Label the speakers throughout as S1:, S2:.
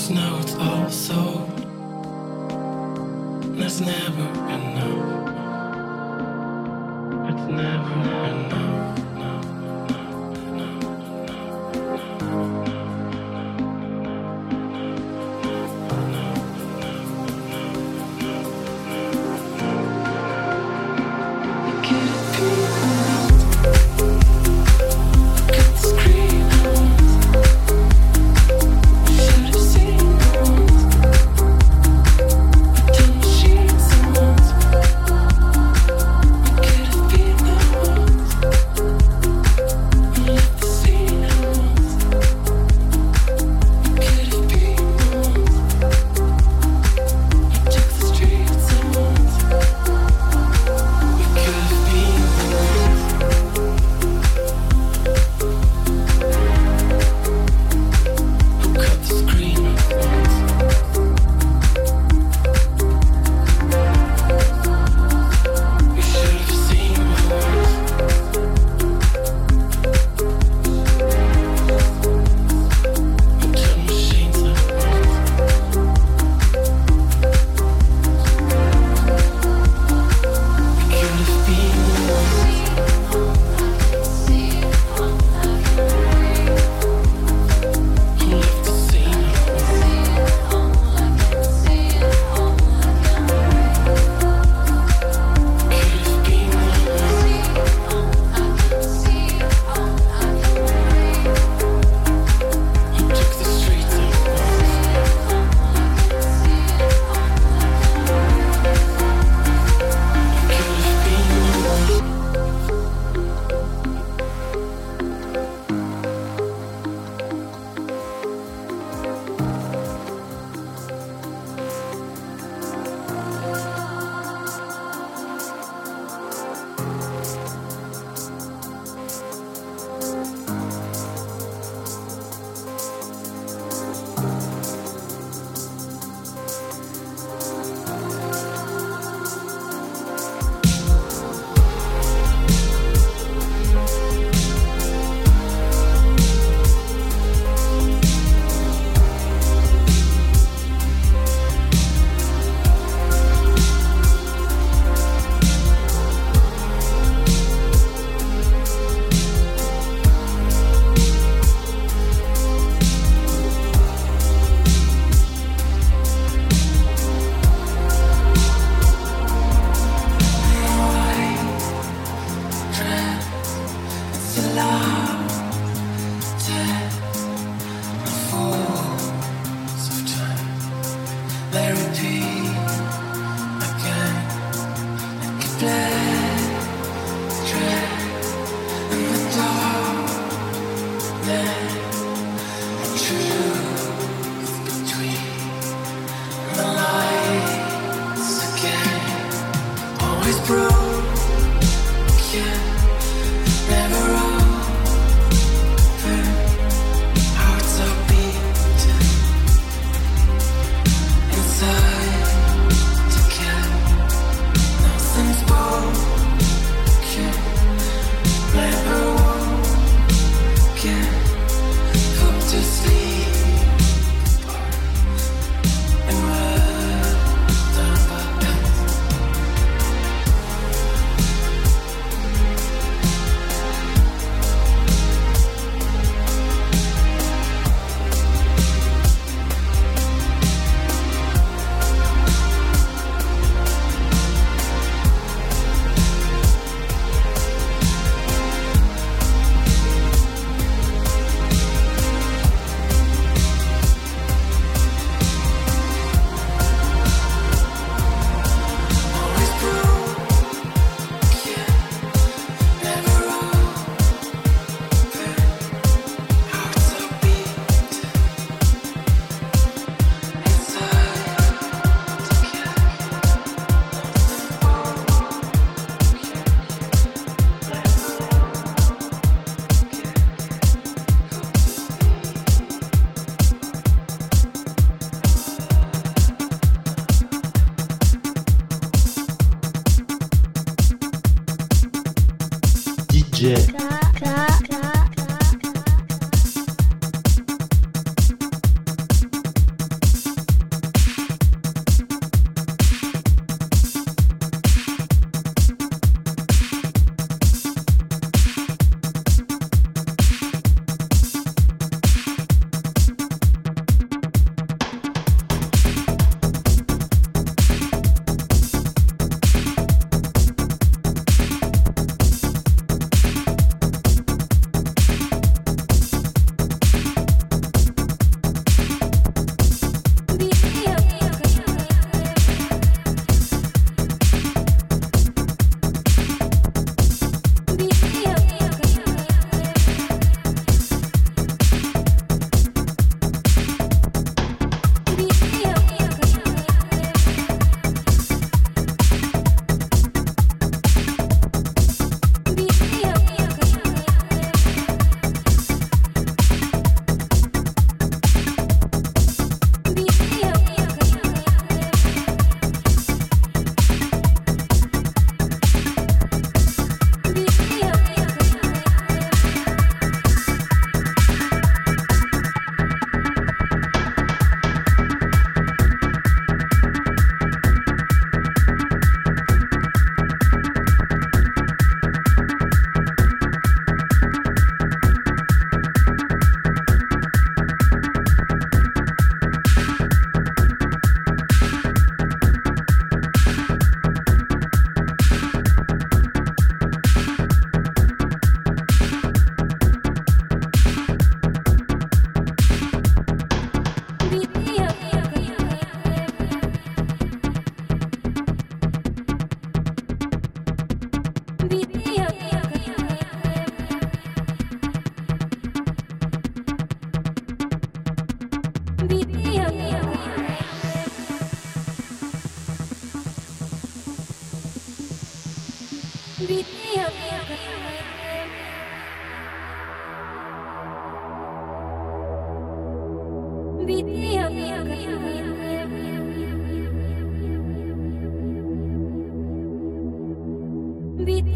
S1: Cause now it's all so. That's never enough. It's never enough.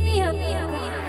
S2: 没有，没有，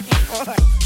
S2: looking for.